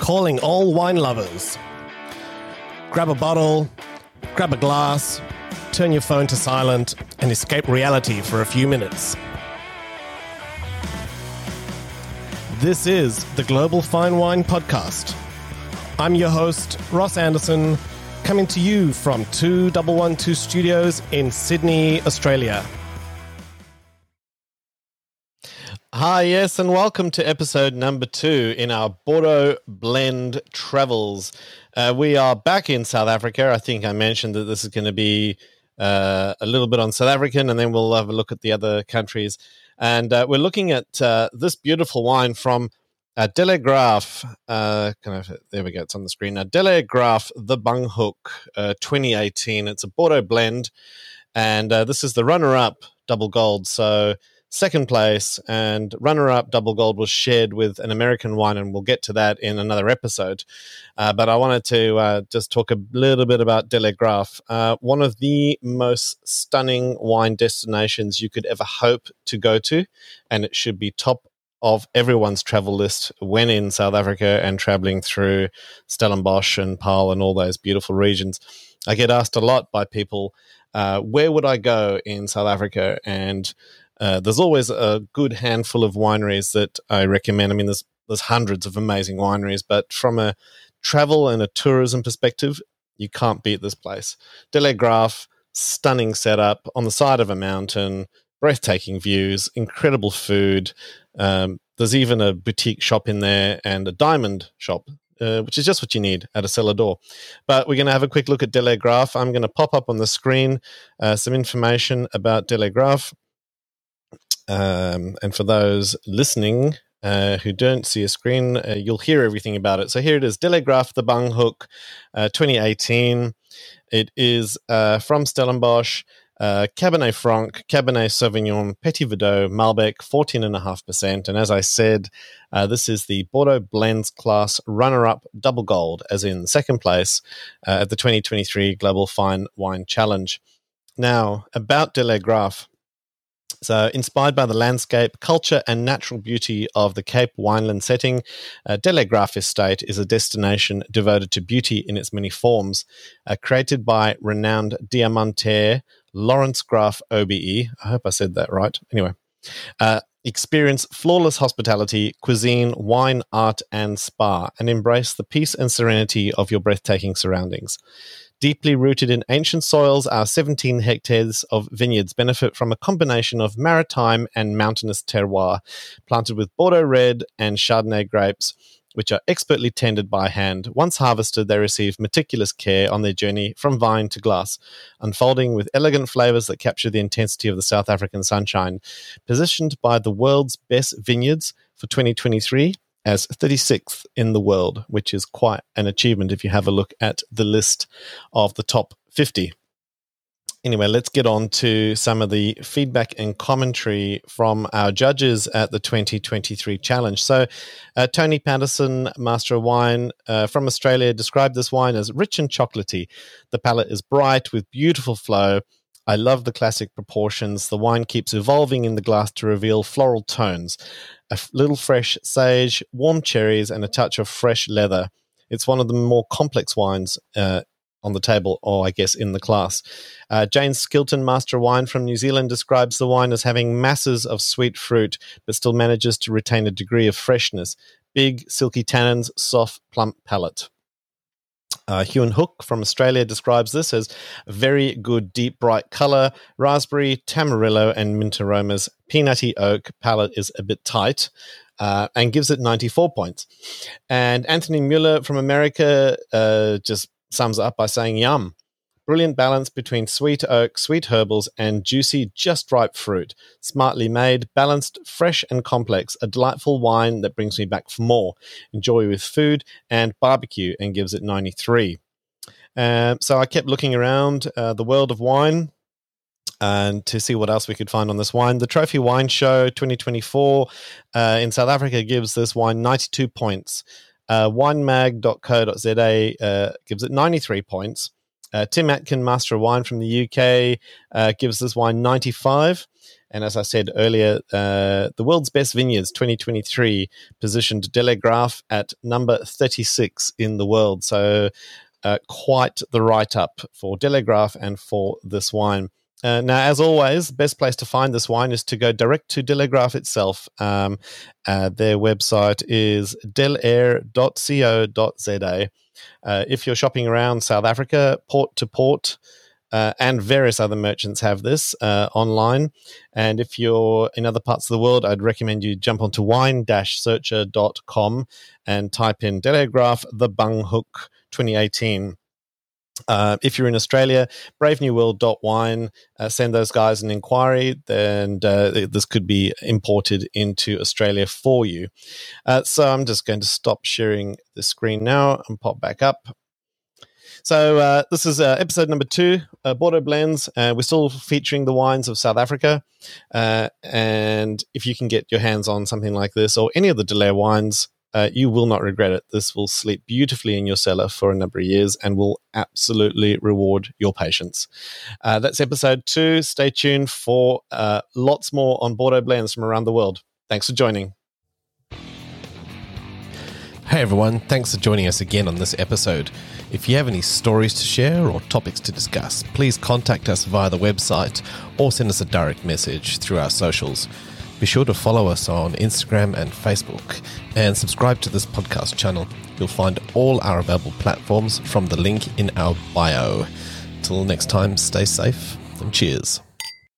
calling all wine lovers. Grab a bottle, grab a glass, turn your phone to silent, and escape reality for a few minutes. This is the Global Fine Wine Podcast. I'm your host, Ross Anderson, coming to you from 2112 Studios in Sydney, Australia. Hi, yes, and welcome to episode number two in our Bordeaux Blend Travels. Uh, we are back in South Africa. I think I mentioned that this is going to be uh, a little bit on South African, and then we'll have a look at the other countries. And uh, we're looking at uh, this beautiful wine from uh. Uh, there we go, it's on the screen now. Delaire Graff The Banghoek uh, 2018. It's a Bordeaux blend, and uh, this is the runner up double gold. So, second place and runner up double gold was shared with an American wine, and we'll get to that in another episode. Uh, but I wanted to uh, just talk a little bit about Delaire Graff, uh, one of the most stunning wine destinations you could ever hope to go to, and it should be top of everyone's travel list when in South Africa and traveling through Stellenbosch and Paarl and all those beautiful regions. I get asked a lot by people, uh, where would I go in South Africa? And uh, there's always a good handful of wineries that I recommend. I mean, there's there's hundreds of amazing wineries, but from a travel and a tourism perspective, you can't beat this place. Delaire Graff, stunning setup on the side of a mountain, breathtaking views, incredible food. Um, there's even a boutique shop in there and a diamond shop, uh, which is just what you need at a cellar door. But we're going to have a quick look at Delaire Graff. I'm going to pop up on the screen uh, some information about Delaire Graff. Um, and for those listening uh, who don't see a screen, uh, you'll hear everything about it. So here it is Delaire Graff, the Banghoek, uh, 2018. It is uh, from Stellenbosch. Uh, Cabernet Franc, Cabernet Sauvignon, Petit Verdot, Malbec, 14.5%. And as I said, uh, this is the Bordeaux Blends class runner up double gold, as in second place at the 2023 Global Fine Wine Challenge. Now, about Delaire Graff. So, inspired by the landscape, culture, and natural beauty of the Cape Wineland setting, uh, Delaire Graff Estate is a destination devoted to beauty in its many forms. Uh, created by renowned diamantaire Laurence Graff OBE. I hope I said that right. Anyway, uh, experience flawless hospitality, cuisine, wine, art, and spa, and embrace the peace and serenity of your breathtaking surroundings. Deeply rooted in ancient soils, our 17 hectares of vineyards benefit from a combination of maritime and mountainous terroir, planted with Bordeaux red and Chardonnay grapes, which are expertly tended by hand. Once harvested, they receive meticulous care on their journey from vine to glass, unfolding with elegant flavors that capture the intensity of the South African sunshine. Positioned by the world's best vineyards for 2023 as 36th in the world, which is quite an achievement if you have a look at the list of the top 50. Anyway, let's get on to some of the feedback and commentary from our judges at the 2023 challenge. So, uh, Toni Paterson, Master of Wine uh, from Australia, described this wine as rich and chocolatey. The palate is bright with beautiful flow. I love the classic proportions. The wine keeps evolving in the glass to reveal floral tones a little fresh sage, warm cherries, and a touch of fresh leather. It's one of the more complex wines uh, on the table, or I guess in the class. Uh, Jane Skilton, Master Wine from New Zealand, describes the wine as having masses of sweet fruit, but still manages to retain a degree of freshness. Big, silky tannins, soft, plump palate. Uh, Huon Hooke from Australia describes this as very good, deep, bright color, raspberry, tamarillo, and mint aromas. Peanutty oak palate is a bit tight. Uh, and gives it 94 points. And Anthony Mueller from America uh, just sums up by saying, Yum. Brilliant balance between sweet oak, sweet herbals, and juicy, just ripe fruit. Smartly made, balanced, fresh, and complex. A delightful wine that brings me back for more. Enjoy with food and barbecue and gives it 93. Um, so I kept looking around uh, the world of wine and to see what else we could find on this wine. The Trophy Wine Show 2024 uh, in South Africa gives this wine 92 points. Uh, winemag.co.za uh, gives it 93 points. Uh, Tim Atkin, Master of Wine from the UK, uh, gives this wine 95. And as I said earlier, uh, the world's best vineyards 2023 positioned Delaire Graff at number 36 in the world. So uh, quite the write up for Delaire Graff and for this wine. Uh, now, as always, best place to find this wine is to go direct to Delaire Graff itself. Um, uh, their website is delaire.co.za. Uh, if you're shopping around South Africa, Port2Port, uh, and various other merchants have this uh, online. And if you're in other parts of the world, I'd recommend you jump onto wine-searcher.com and type in Delaire Graff the Banghoek 2018. Uh, if you're in Australia, bravenewworld.wine, uh, send those guys an inquiry, and uh, this could be imported into Australia for you. Uh, so I'm just going to stop sharing the screen now and pop back up. So uh, this is uh, episode number two, Bordeaux Blends. we're still featuring the wines of South Africa, and if you can get your hands on something like this or any of the Delaire wines, uh, you will not regret it. This will sleep beautifully in your cellar for a number of years and will absolutely reward your patience. Uh, that's episode two. Stay tuned for uh, lots more on Bordeaux blends from around the world. Thanks for joining. Hey everyone, thanks for joining us again on this episode. If you have any stories to share or topics to discuss, please contact us via the website or send us a direct message through our socials. Be sure to follow us on Instagram and Facebook and subscribe to this podcast channel. You'll find all our available platforms from the link in our bio. Till next time, stay safe and cheers.